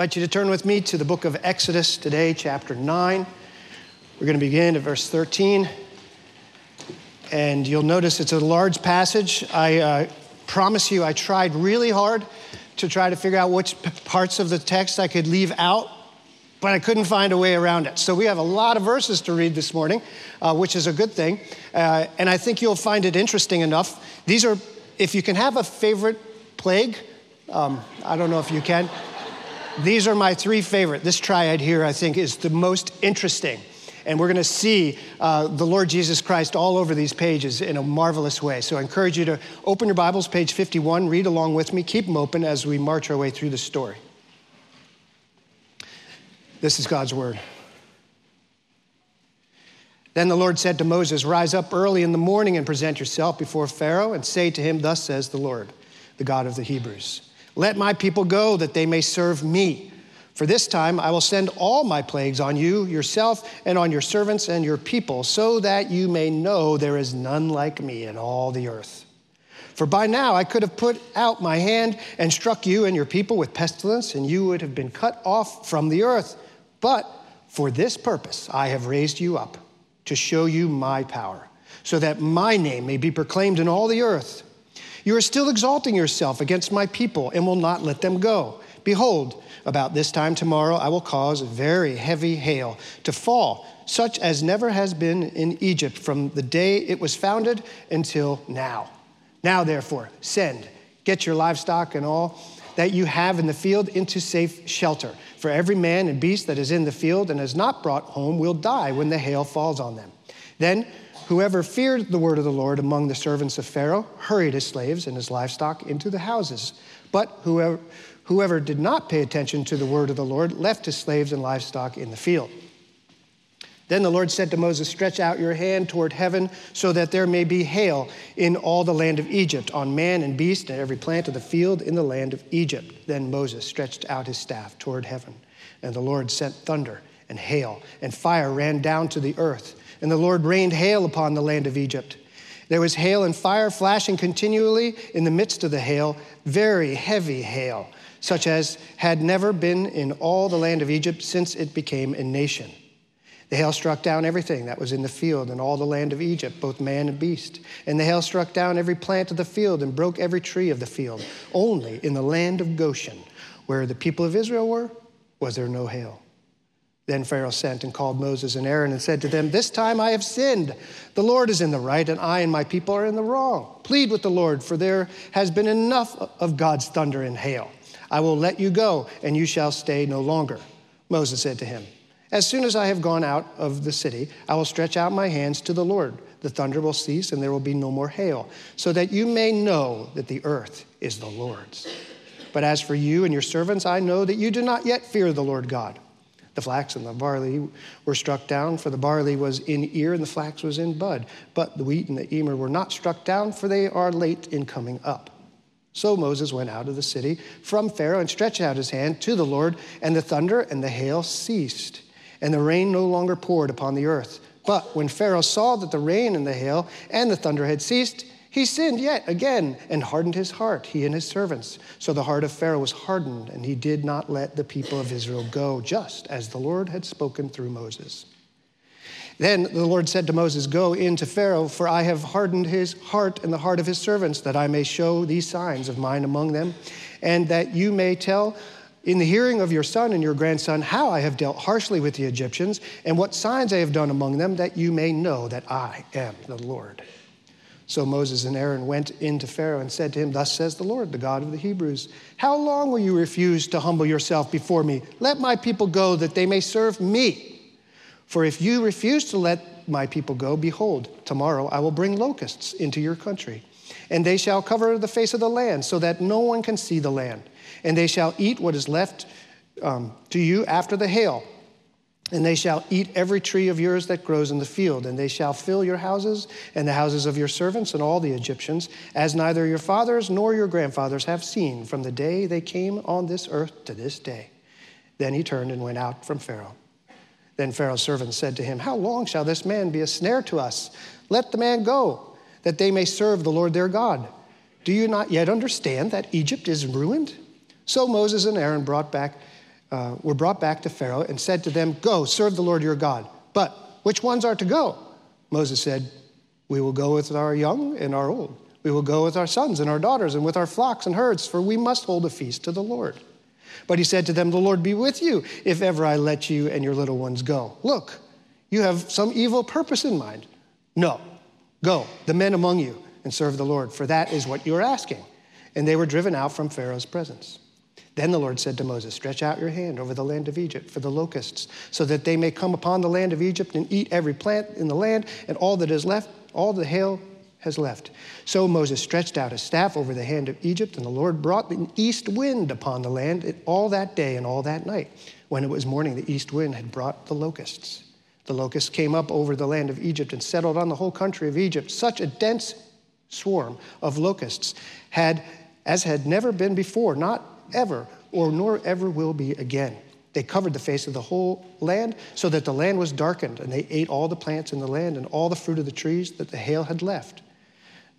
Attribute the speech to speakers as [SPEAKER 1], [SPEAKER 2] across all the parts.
[SPEAKER 1] invite you to turn with me to the book of Exodus today, chapter 9. We're going to begin at verse 13. And you'll notice it's a large passage. I uh, promise you, I tried really hard to try to figure out which parts of the text I could leave out, but I couldn't find a way around it. So we have a lot of verses to read this morning, uh, which is a good thing. Uh, and I think you'll find it interesting enough. These are, if you can have a favorite plague, um, I don't know if you can. These are my three favorite. This triad here, I think, is the most interesting. And we're going to see uh, the Lord Jesus Christ all over these pages in a marvelous way. So I encourage you to open your Bibles, page 51, read along with me, keep them open as we march our way through the story. This is God's word. Then the Lord said to Moses, Rise up early in the morning and present yourself before Pharaoh and say to him, Thus says the Lord, the God of the Hebrews. Let my people go that they may serve me. For this time I will send all my plagues on you, yourself, and on your servants and your people, so that you may know there is none like me in all the earth. For by now I could have put out my hand and struck you and your people with pestilence, and you would have been cut off from the earth. But for this purpose I have raised you up, to show you my power, so that my name may be proclaimed in all the earth. You are still exalting yourself against my people and will not let them go. Behold, about this time tomorrow I will cause very heavy hail to fall, such as never has been in Egypt from the day it was founded until now. Now, therefore, send, get your livestock and all that you have in the field into safe shelter. For every man and beast that is in the field and has not brought home will die when the hail falls on them. Then Whoever feared the word of the Lord among the servants of Pharaoh hurried his slaves and his livestock into the houses. But whoever, whoever did not pay attention to the word of the Lord left his slaves and livestock in the field. Then the Lord said to Moses, Stretch out your hand toward heaven so that there may be hail in all the land of Egypt, on man and beast and every plant of the field in the land of Egypt. Then Moses stretched out his staff toward heaven, and the Lord sent thunder and hail, and fire ran down to the earth and the Lord rained hail upon the land of Egypt. There was hail and fire flashing continually in the midst of the hail, very heavy hail, such as had never been in all the land of Egypt since it became a nation. The hail struck down everything that was in the field and all the land of Egypt, both man and beast. And the hail struck down every plant of the field and broke every tree of the field. Only in the land of Goshen, where the people of Israel were, was there no hail. Then Pharaoh sent and called Moses and Aaron and said to them, This time I have sinned. The Lord is in the right, and I and my people are in the wrong. Plead with the Lord, for there has been enough of God's thunder and hail. I will let you go, and you shall stay no longer. Moses said to him, As soon as I have gone out of the city, I will stretch out my hands to the Lord. The thunder will cease, and there will be no more hail, so that you may know that the earth is the Lord's. But as for you and your servants, I know that you do not yet fear the Lord God. The flax and the barley were struck down, for the barley was in ear and the flax was in bud. But the wheat and the emmer were not struck down, for they are late in coming up. So Moses went out of the city from Pharaoh and stretched out his hand to the Lord, and the thunder and the hail ceased, and the rain no longer poured upon the earth. But when Pharaoh saw that the rain and the hail and the thunder had ceased, he sinned yet again and hardened his heart, he and his servants. So the heart of Pharaoh was hardened, and he did not let the people of Israel go, just as the Lord had spoken through Moses. Then the Lord said to Moses, Go in to Pharaoh, for I have hardened his heart and the heart of his servants, that I may show these signs of mine among them, and that you may tell in the hearing of your son and your grandson how I have dealt harshly with the Egyptians, and what signs I have done among them, that you may know that I am the Lord. So Moses and Aaron went in to Pharaoh and said to him, Thus says the Lord, the God of the Hebrews, How long will you refuse to humble yourself before me? Let my people go that they may serve me. For if you refuse to let my people go, behold, tomorrow I will bring locusts into your country, and they shall cover the face of the land so that no one can see the land. And they shall eat what is left um, to you after the hail and they shall eat every tree of yours that grows in the field, and they shall fill your houses and the houses of your servants and all the Egyptians, as neither your fathers nor your grandfathers have seen from the day they came on this earth to this day. Then he turned and went out from Pharaoh. Then Pharaoh's servants said to him, How long shall this man be a snare to us? Let the man go, that they may serve the Lord their God. Do you not yet understand that Egypt is ruined? So Moses and Aaron brought back uh, were brought back to Pharaoh and said to them, Go, serve the Lord your God. But which ones are to go? Moses said, We will go with our young and our old. We will go with our sons and our daughters and with our flocks and herds, for we must hold a feast to the Lord. But he said to them, The Lord be with you if ever I let you and your little ones go. Look, you have some evil purpose in mind. No, go, the men among you, and serve the Lord, for that is what you are asking. And they were driven out from Pharaoh's presence. Then the Lord said to Moses, Stretch out your hand over the land of Egypt for the locusts, so that they may come upon the land of Egypt and eat every plant in the land, and all that is left, all the hail has left. So Moses stretched out his staff over the hand of Egypt, and the Lord brought an east wind upon the land all that day and all that night. When it was morning, the east wind had brought the locusts. The locusts came up over the land of Egypt and settled on the whole country of Egypt. Such a dense swarm of locusts had as had never been before, not ever, or nor ever will be again. They covered the face of the whole land so that the land was darkened, and they ate all the plants in the land and all the fruit of the trees that the hail had left.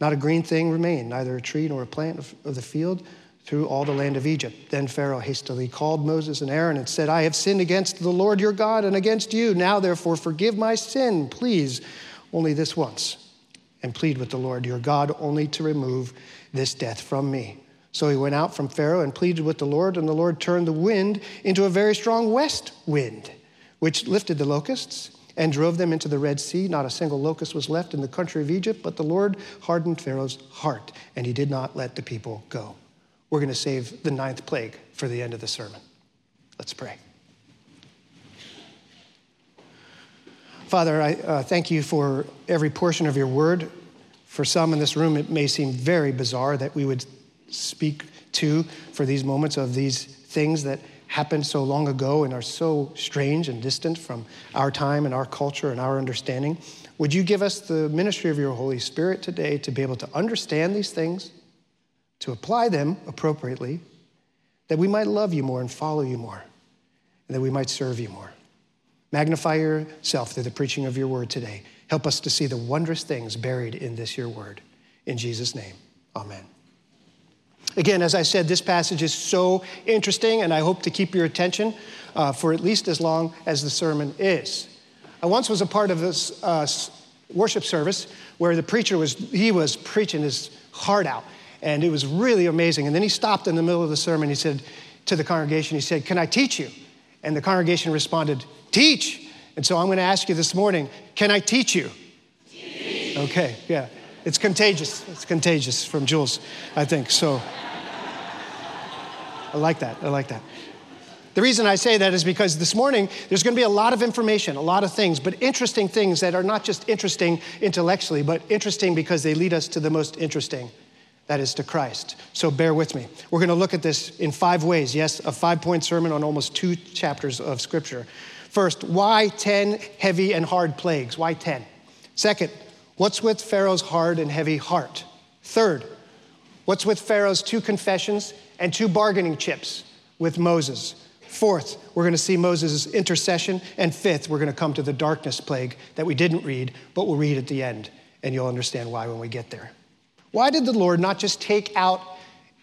[SPEAKER 1] Not a green thing remained, neither a tree nor a plant of, of the field through all the land of Egypt. Then Pharaoh hastily called Moses and Aaron and said, I have sinned against the Lord your God and against you. Now, therefore, forgive my sin, please, only this once, and plead with the Lord your God only to remove this death from me. So he went out from Pharaoh and pleaded with the Lord, and the Lord turned the wind into a very strong west wind, which lifted the locusts and drove them into the Red Sea. Not a single locust was left in the country of Egypt, but the Lord hardened Pharaoh's heart, and he did not let the people go. We're going to save the ninth plague for the end of the sermon. Let's pray. Father, I uh, thank you for every portion of your word. For some in this room, it may seem very bizarre that we would speak to for these moments of these things that happened so long ago and are so strange and distant from our time and our culture and our understanding. Would you give us the ministry of your Holy Spirit today to be able to understand these things, to apply them appropriately, that we might love you more and follow you more, and that we might serve you more? Magnify yourself through the preaching of your word today. Help us to see the wondrous things buried in this your word. In Jesus' name, amen. Again, as I said, this passage is so interesting, and I hope to keep your attention uh, for at least as long as the sermon is. I once was a part of this uh, worship service where the preacher was, he was preaching his heart out, and it was really amazing. And then he stopped in the middle of the sermon. He said to the congregation, he said, Can I teach you? And the congregation responded, Teach. And so I'm going to ask you this morning, can I teach you? Teach. Okay, yeah. It's contagious. It's contagious from Jules, I think. So I like that. I like that. The reason I say that is because this morning there's going to be a lot of information, a lot of things, but interesting things that are not just interesting intellectually, but interesting because they lead us to the most interesting, that is to Christ. So bear with me. We're going to look at this in five ways. Yes, a five point sermon on almost two chapters of Scripture. First, why 10 heavy and hard plagues? Why 10? Second, What's with Pharaoh's hard and heavy heart? Third, what's with Pharaoh's two confessions and two bargaining chips with Moses? Fourth, we're going to see Moses' intercession. And fifth, we're going to come to the darkness plague that we didn't read, but we'll read at the end, and you'll understand why when we get there. Why did the Lord not just take out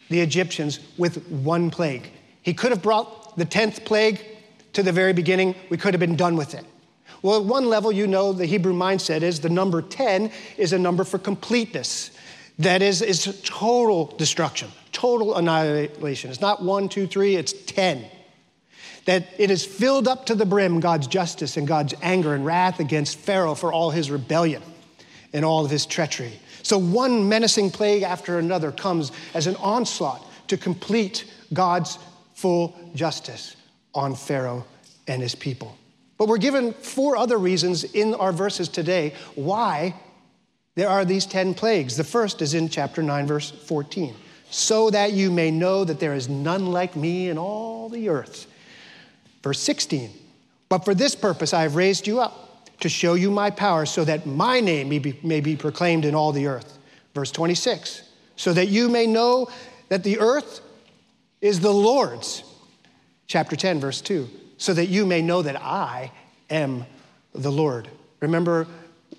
[SPEAKER 1] the Egyptians with one plague? He could have brought the 10th plague to the very beginning, we could have been done with it. Well, at one level, you know the Hebrew mindset is the number 10 is a number for completeness. That is, is total destruction, total annihilation. It's not one, two, three, it's 10. That it is filled up to the brim God's justice and God's anger and wrath against Pharaoh for all his rebellion and all of his treachery. So one menacing plague after another comes as an onslaught to complete God's full justice on Pharaoh and his people. But we're given four other reasons in our verses today why there are these 10 plagues. The first is in chapter 9, verse 14. So that you may know that there is none like me in all the earth. Verse 16. But for this purpose I have raised you up to show you my power so that my name may be, may be proclaimed in all the earth. Verse 26. So that you may know that the earth is the Lord's. Chapter 10, verse 2 so that you may know that I am the Lord. Remember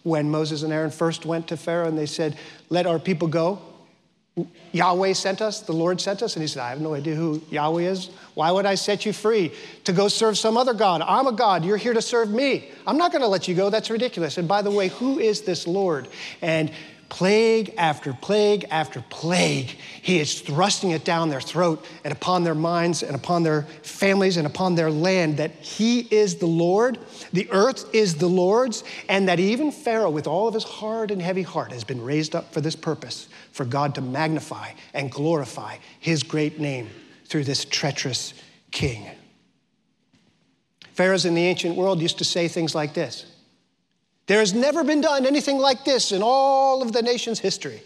[SPEAKER 1] when Moses and Aaron first went to Pharaoh and they said, Let our people go? Yahweh sent us, the Lord sent us. And he said, I have no idea who Yahweh is. Why would I set you free to go serve some other God? I'm a God. You're here to serve me. I'm not going to let you go. That's ridiculous. And by the way, who is this Lord? And plague after plague after plague, he is thrusting it down their throat and upon their minds and upon their families and upon their land that he is the Lord, the earth is the Lord's, and that even Pharaoh, with all of his hard and heavy heart, has been raised up for this purpose for God to magnify and glorify his great name through this treacherous king. Pharaohs in the ancient world used to say things like this There has never been done anything like this in all of the nation's history.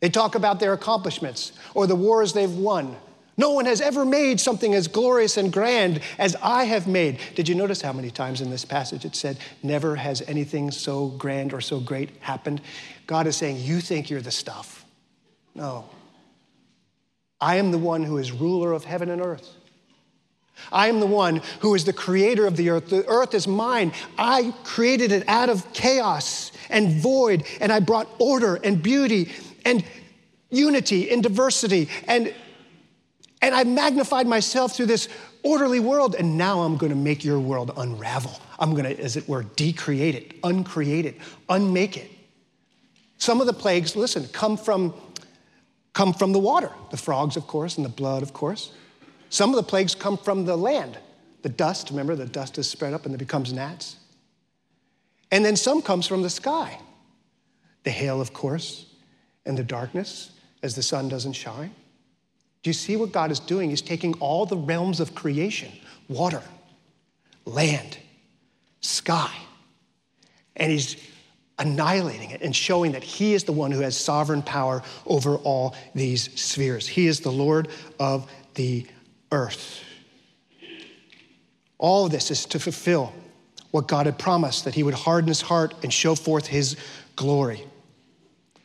[SPEAKER 1] They talk about their accomplishments or the wars they've won. No one has ever made something as glorious and grand as I have made. Did you notice how many times in this passage it said, Never has anything so grand or so great happened? God is saying, You think you're the stuff. No. I am the one who is ruler of heaven and earth. I am the one who is the creator of the earth. The earth is mine. I created it out of chaos and void, and I brought order and beauty and unity and diversity. And, and I magnified myself through this orderly world, and now I'm going to make your world unravel. I'm going to, as it were, decreate it, uncreate it, unmake it. Some of the plagues, listen, come from, come from the water. The frogs, of course, and the blood, of course. Some of the plagues come from the land. The dust, remember, the dust is spread up and it becomes gnats. And then some comes from the sky. The hail, of course, and the darkness as the sun doesn't shine. Do you see what God is doing? He's taking all the realms of creation water, land, sky and he's annihilating it and showing that he is the one who has sovereign power over all these spheres. He is the Lord of the earth. All of this is to fulfill what God had promised that he would harden his heart and show forth his glory.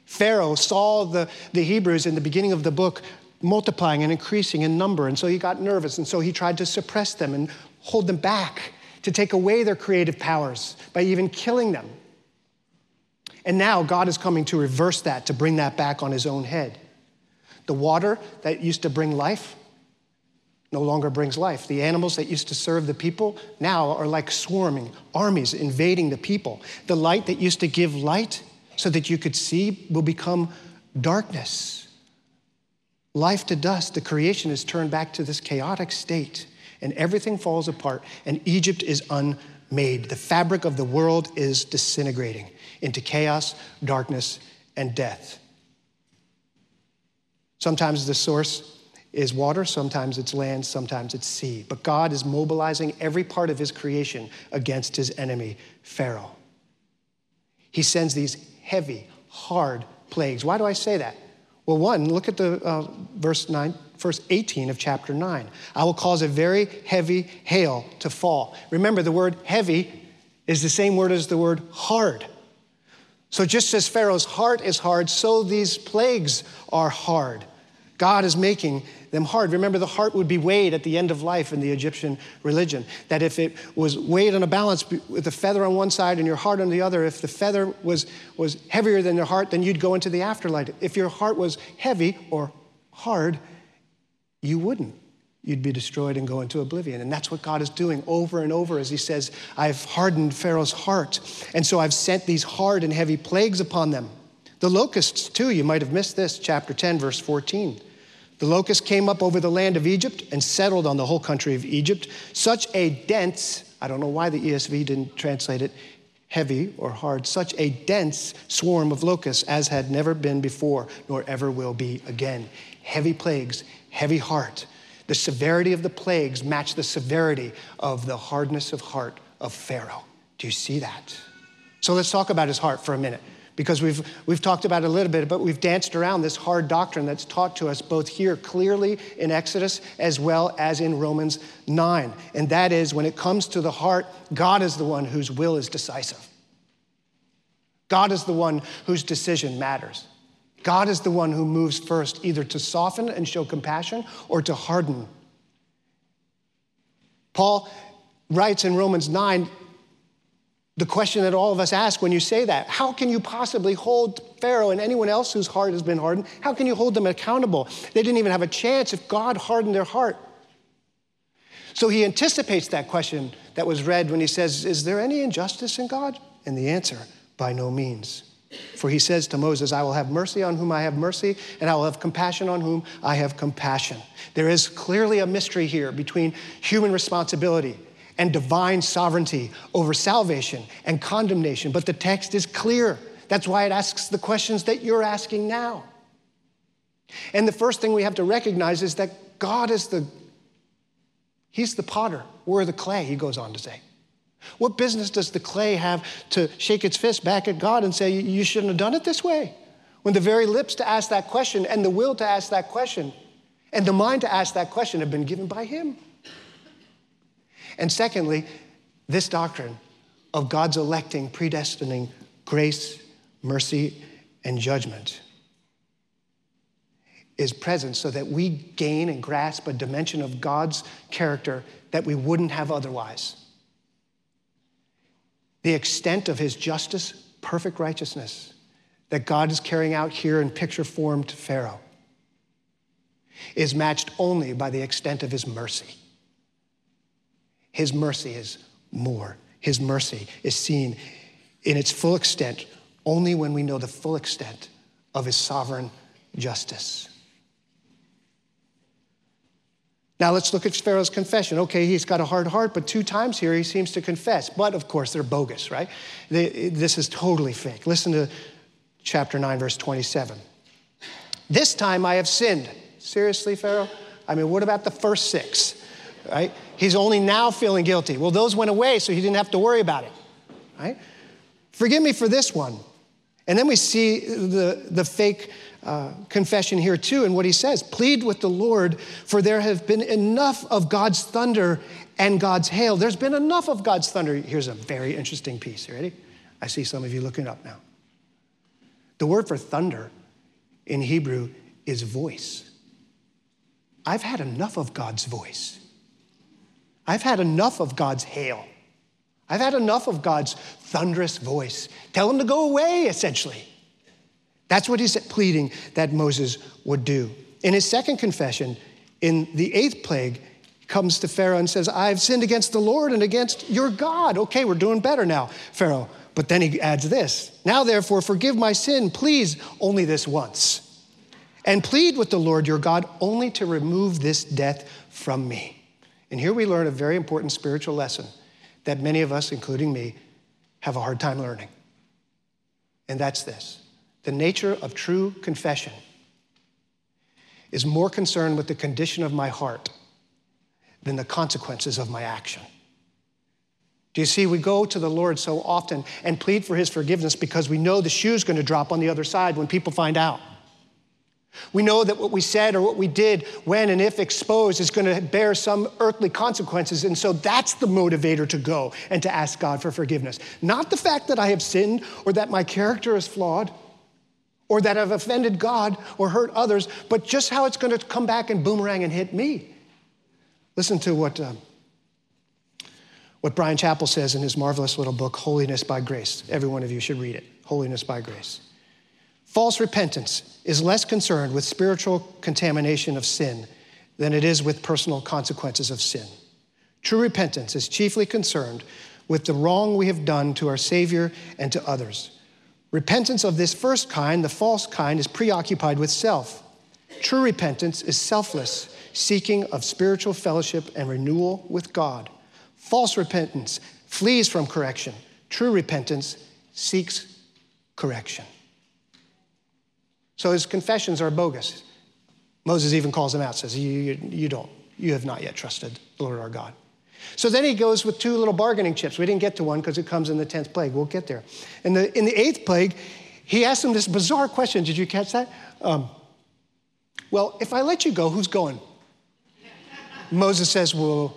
[SPEAKER 1] Pharaoh saw the, the Hebrews in the beginning of the book multiplying and increasing in number, and so he got nervous, and so he tried to suppress them and hold them back, to take away their creative powers by even killing them. And now God is coming to reverse that, to bring that back on his own head. The water that used to bring life no longer brings life. The animals that used to serve the people now are like swarming armies invading the people. The light that used to give light so that you could see will become darkness. Life to dust, the creation is turned back to this chaotic state, and everything falls apart, and Egypt is unmade. The fabric of the world is disintegrating into chaos, darkness, and death. Sometimes the source is water, sometimes it's land, sometimes it's sea. But God is mobilizing every part of his creation against his enemy, Pharaoh. He sends these heavy, hard plagues. Why do I say that? Well, one, look at the uh, verse 9, verse 18 of chapter 9. I will cause a very heavy hail to fall. Remember, the word heavy is the same word as the word hard. So, just as Pharaoh's heart is hard, so these plagues are hard. God is making them hard. Remember, the heart would be weighed at the end of life in the Egyptian religion. That if it was weighed on a balance with a feather on one side and your heart on the other, if the feather was, was heavier than your heart, then you'd go into the afterlife. If your heart was heavy or hard, you wouldn't you'd be destroyed and go into oblivion. And that's what God is doing over and over as He says, I've hardened Pharaoh's heart. And so I've sent these hard and heavy plagues upon them. The locusts, too, you might have missed this, chapter 10, verse 14. The locusts came up over the land of Egypt and settled on the whole country of Egypt. Such a dense, I don't know why the ESV didn't translate it heavy or hard, such a dense swarm of locusts as had never been before, nor ever will be again. Heavy plagues, heavy heart the severity of the plagues matched the severity of the hardness of heart of Pharaoh. Do you see that? So let's talk about his heart for a minute because we've, we've talked about it a little bit, but we've danced around this hard doctrine that's taught to us both here clearly in Exodus as well as in Romans 9. And that is when it comes to the heart, God is the one whose will is decisive. God is the one whose decision matters. God is the one who moves first, either to soften and show compassion or to harden. Paul writes in Romans 9 The question that all of us ask when you say that how can you possibly hold Pharaoh and anyone else whose heart has been hardened? How can you hold them accountable? They didn't even have a chance if God hardened their heart. So he anticipates that question that was read when he says, Is there any injustice in God? And the answer, by no means. For he says to Moses, I will have mercy on whom I have mercy, and I will have compassion on whom I have compassion. There is clearly a mystery here between human responsibility and divine sovereignty over salvation and condemnation, but the text is clear. That's why it asks the questions that you're asking now. And the first thing we have to recognize is that God is the He's the potter, we're the clay, he goes on to say. What business does the clay have to shake its fist back at God and say, You shouldn't have done it this way? When the very lips to ask that question, and the will to ask that question, and the mind to ask that question have been given by Him. And secondly, this doctrine of God's electing, predestining grace, mercy, and judgment is present so that we gain and grasp a dimension of God's character that we wouldn't have otherwise the extent of his justice, perfect righteousness that God is carrying out here in picture form to Pharaoh is matched only by the extent of his mercy. His mercy is more. His mercy is seen in its full extent only when we know the full extent of his sovereign justice. Now let's look at Pharaoh's confession. Okay, he's got a hard heart, but two times here he seems to confess. But of course, they're bogus, right? They, this is totally fake. Listen to chapter 9, verse 27. This time I have sinned. Seriously, Pharaoh? I mean, what about the first six? Right? He's only now feeling guilty. Well, those went away, so he didn't have to worry about it. Right? Forgive me for this one. And then we see the, the fake uh, confession here too, and what he says plead with the Lord, for there have been enough of God's thunder and God's hail. There's been enough of God's thunder. Here's a very interesting piece. You ready? I see some of you looking up now. The word for thunder in Hebrew is voice. I've had enough of God's voice. I've had enough of God's hail. I've had enough of God's thunderous voice. Tell him to go away, essentially. That's what he's pleading that Moses would do. In his second confession, in the eighth plague, comes to Pharaoh and says, I've sinned against the Lord and against your God. Okay, we're doing better now, Pharaoh. But then he adds this Now, therefore, forgive my sin, please, only this once. And plead with the Lord your God only to remove this death from me. And here we learn a very important spiritual lesson that many of us, including me, have a hard time learning. And that's this the nature of true confession is more concerned with the condition of my heart than the consequences of my action. Do you see, we go to the Lord so often and plead for his forgiveness because we know the shoe's going to drop on the other side when people find out. We know that what we said or what we did when and if exposed is going to bear some earthly consequences. And so that's the motivator to go and to ask God for forgiveness. Not the fact that I have sinned or that my character is flawed or that I've offended God or hurt others, but just how it's going to come back and boomerang and hit me. Listen to what, um, what Bryan Chapell says in his marvelous little book, Holiness by Grace. Every one of you should read it Holiness by Grace. False repentance is less concerned with spiritual contamination of sin than it is with personal consequences of sin. True repentance is chiefly concerned with the wrong we have done to our Savior and to others. Repentance of this first kind, the false kind, is preoccupied with self. True repentance is selfless, seeking of spiritual fellowship and renewal with God. False repentance flees from correction. True repentance seeks correction. So his confessions are bogus. Moses even calls him out, says, you, you, you don't, you have not yet trusted the Lord our God. So then he goes with two little bargaining chips. We didn't get to one because it comes in the 10th plague. We'll get there. In the, in the eighth plague, he asks him this bizarre question. Did you catch that? Um, well, if I let you go, who's going? Moses says, Well,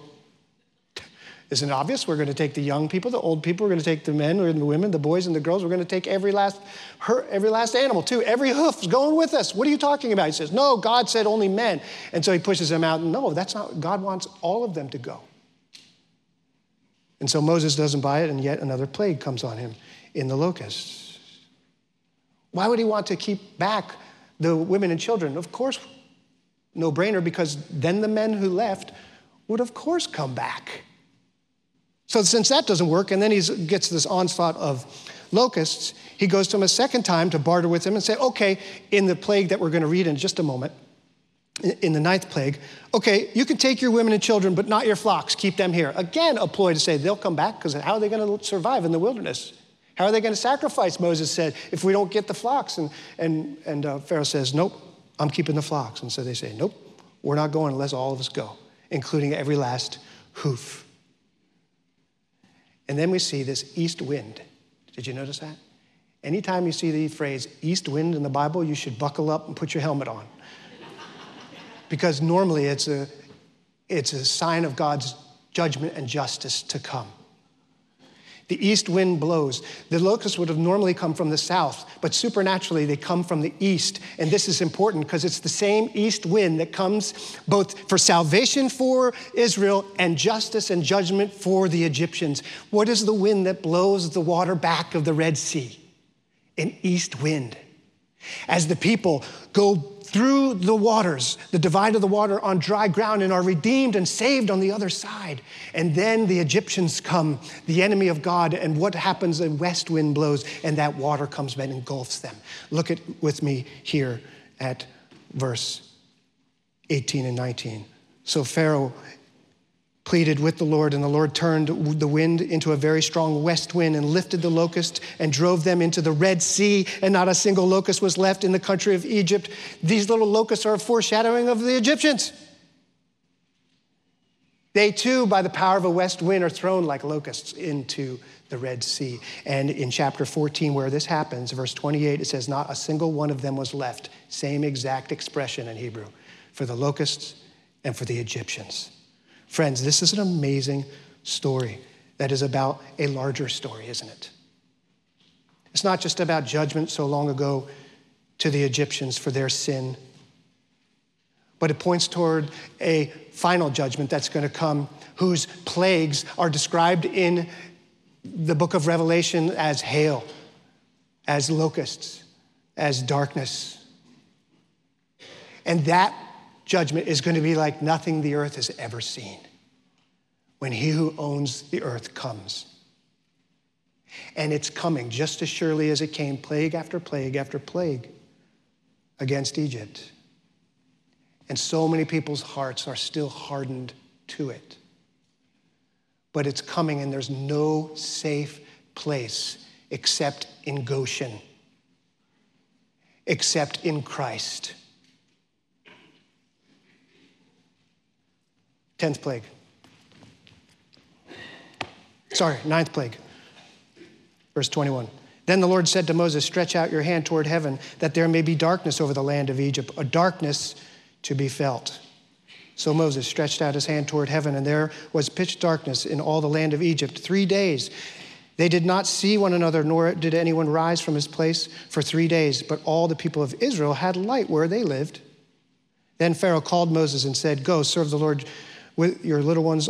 [SPEAKER 1] isn't obvious? We're going to take the young people, the old people, we're going to take the men and the women, the boys and the girls. We're going to take every last, her, every last animal too. Every hoof's going with us. What are you talking about? He says, No, God said only men. And so he pushes them out. No, that's not, God wants all of them to go. And so Moses doesn't buy it, and yet another plague comes on him in the locusts. Why would he want to keep back the women and children? Of course, no brainer, because then the men who left would, of course, come back. So, since that doesn't work, and then he gets this onslaught of locusts, he goes to him a second time to barter with him and say, okay, in the plague that we're going to read in just a moment, in the ninth plague, okay, you can take your women and children, but not your flocks. Keep them here. Again, a ploy to say they'll come back because how are they going to survive in the wilderness? How are they going to sacrifice, Moses said, if we don't get the flocks? And, and, and uh, Pharaoh says, nope, I'm keeping the flocks. And so they say, nope, we're not going unless all of us go, including every last hoof. And then we see this east wind. Did you notice that? Anytime you see the phrase east wind in the Bible, you should buckle up and put your helmet on because normally it's a, it's a sign of God's judgment and justice to come. The east wind blows. The locusts would have normally come from the south, but supernaturally they come from the east. And this is important because it's the same east wind that comes both for salvation for Israel and justice and judgment for the Egyptians. What is the wind that blows the water back of the Red Sea? An east wind. As the people go through the waters, the divide of the water on dry ground, and are redeemed and saved on the other side. And then the Egyptians come, the enemy of God, and what happens? A west wind blows, and that water comes and engulfs them. Look at with me here at verse 18 and 19. So Pharaoh pleaded with the Lord, and the Lord turned the wind into a very strong west wind and lifted the locust and drove them into the Red Sea, and not a single locust was left in the country of Egypt. These little locusts are a foreshadowing of the Egyptians. They too, by the power of a west wind, are thrown like locusts into the Red Sea. And in chapter 14, where this happens, verse 28, it says, Not a single one of them was left. Same exact expression in Hebrew for the locusts and for the Egyptians. Friends, this is an amazing story that is about a larger story, isn't it? It's not just about judgment so long ago to the Egyptians for their sin, but it points toward a final judgment that's going to come, whose plagues are described in the book of Revelation as hail, as locusts, as darkness. And that judgment is going to be like nothing the earth has ever seen when he who owns the earth comes. And it's coming just as surely as it came, plague after plague after plague against Egypt. And so many people's hearts are still hardened to it. But it's coming, and there's no safe place except in Goshen, except in Christ. Tenth plague. Sorry, ninth plague. Verse 21. Then the Lord said to Moses, Stretch out your hand toward heaven, that there may be darkness over the land of Egypt, a darkness to be felt. So Moses stretched out his hand toward heaven, and there was pitch darkness in all the land of Egypt three days. They did not see one another, nor did anyone rise from his place for three days, but all the people of Israel had light where they lived. Then Pharaoh called Moses and said, Go, serve the Lord with your little ones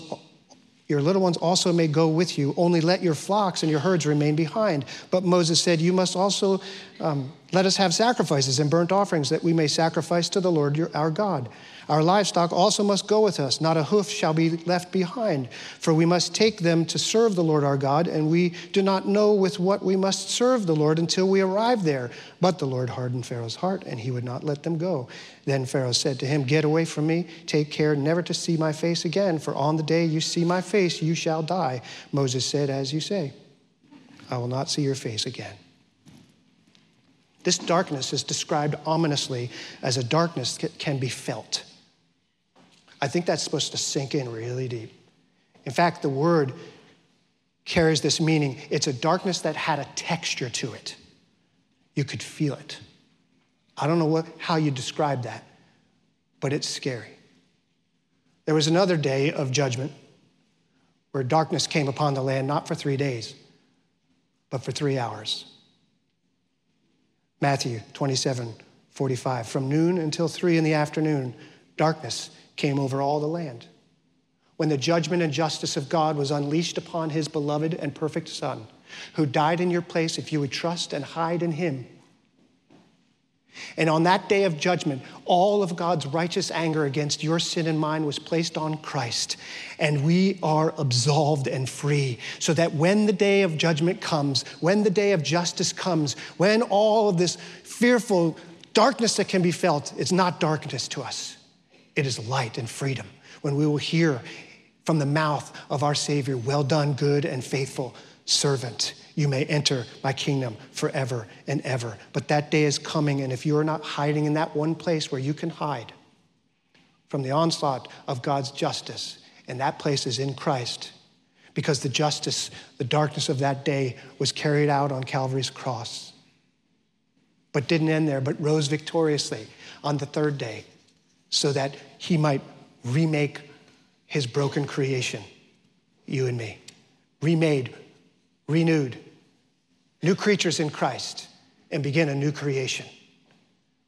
[SPEAKER 1] your little ones also may go with you. Only let your flocks and your herds remain behind. But Moses said, You must also um, let us have sacrifices and burnt offerings that we may sacrifice to the Lord your, our God. Our livestock also must go with us, not a hoof shall be left behind, for we must take them to serve the Lord our God, and we do not know with what we must serve the Lord until we arrive there. But the Lord hardened Pharaoh's heart, and he would not let them go. Then Pharaoh said to him, Get away from me, take care never to see my face again, for on the day you see my face, you shall die. Moses said, As you say, I will not see your face again. This darkness is described ominously as a darkness that can be felt. I think that's supposed to sink in really deep. In fact, the word carries this meaning it's a darkness that had a texture to it. You could feel it. I don't know what, how you describe that, but it's scary. There was another day of judgment where darkness came upon the land, not for three days, but for three hours. Matthew 27 45. From noon until three in the afternoon, darkness came over all the land. when the judgment and justice of God was unleashed upon his beloved and perfect Son, who died in your place if you would trust and hide in him. And on that day of judgment, all of God's righteous anger against your sin and mine was placed on Christ. And we are absolved and free. So that when the day of judgment comes, when the day of justice comes, when all of this fearful darkness that can be felt is not darkness to us, it is light and freedom. When we will hear from the mouth of our Savior, Well done, good and faithful servant you may enter my kingdom forever and ever. But that day is coming, and if you are not hiding in that one place where you can hide from the onslaught of God's justice, and that place is in Christ, because the justice, the darkness of that day was carried out on Calvary's cross, but didn't end there, but rose victoriously on the third day so that he might remake his broken creation, you and me, remade, renewed, new creatures in Christ, and begin a new creation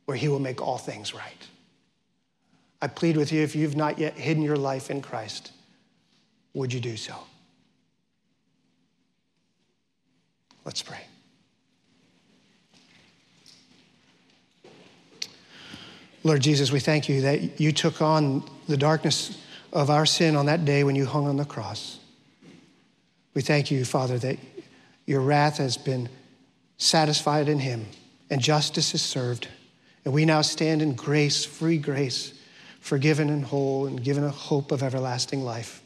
[SPEAKER 1] where He will make all things right. I plead with you if you've not yet hidden your life in Christ, would you do so? Let's pray. Lord Jesus, we thank you that you took on the darkness of our sin on that day when you hung on the cross. We thank you, Father, that your wrath has been satisfied in him, and justice is served. And we now stand in grace, free grace, forgiven and whole, and given a hope of everlasting life.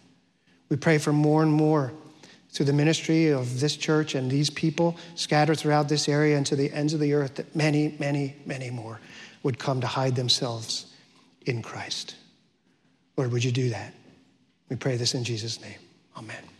[SPEAKER 1] We pray for more and more through the ministry of this church and these people scattered throughout this area and to the ends of the earth that many, many, many more would come to hide themselves in Christ. Lord, would you do that? We pray this in Jesus' name. Amen.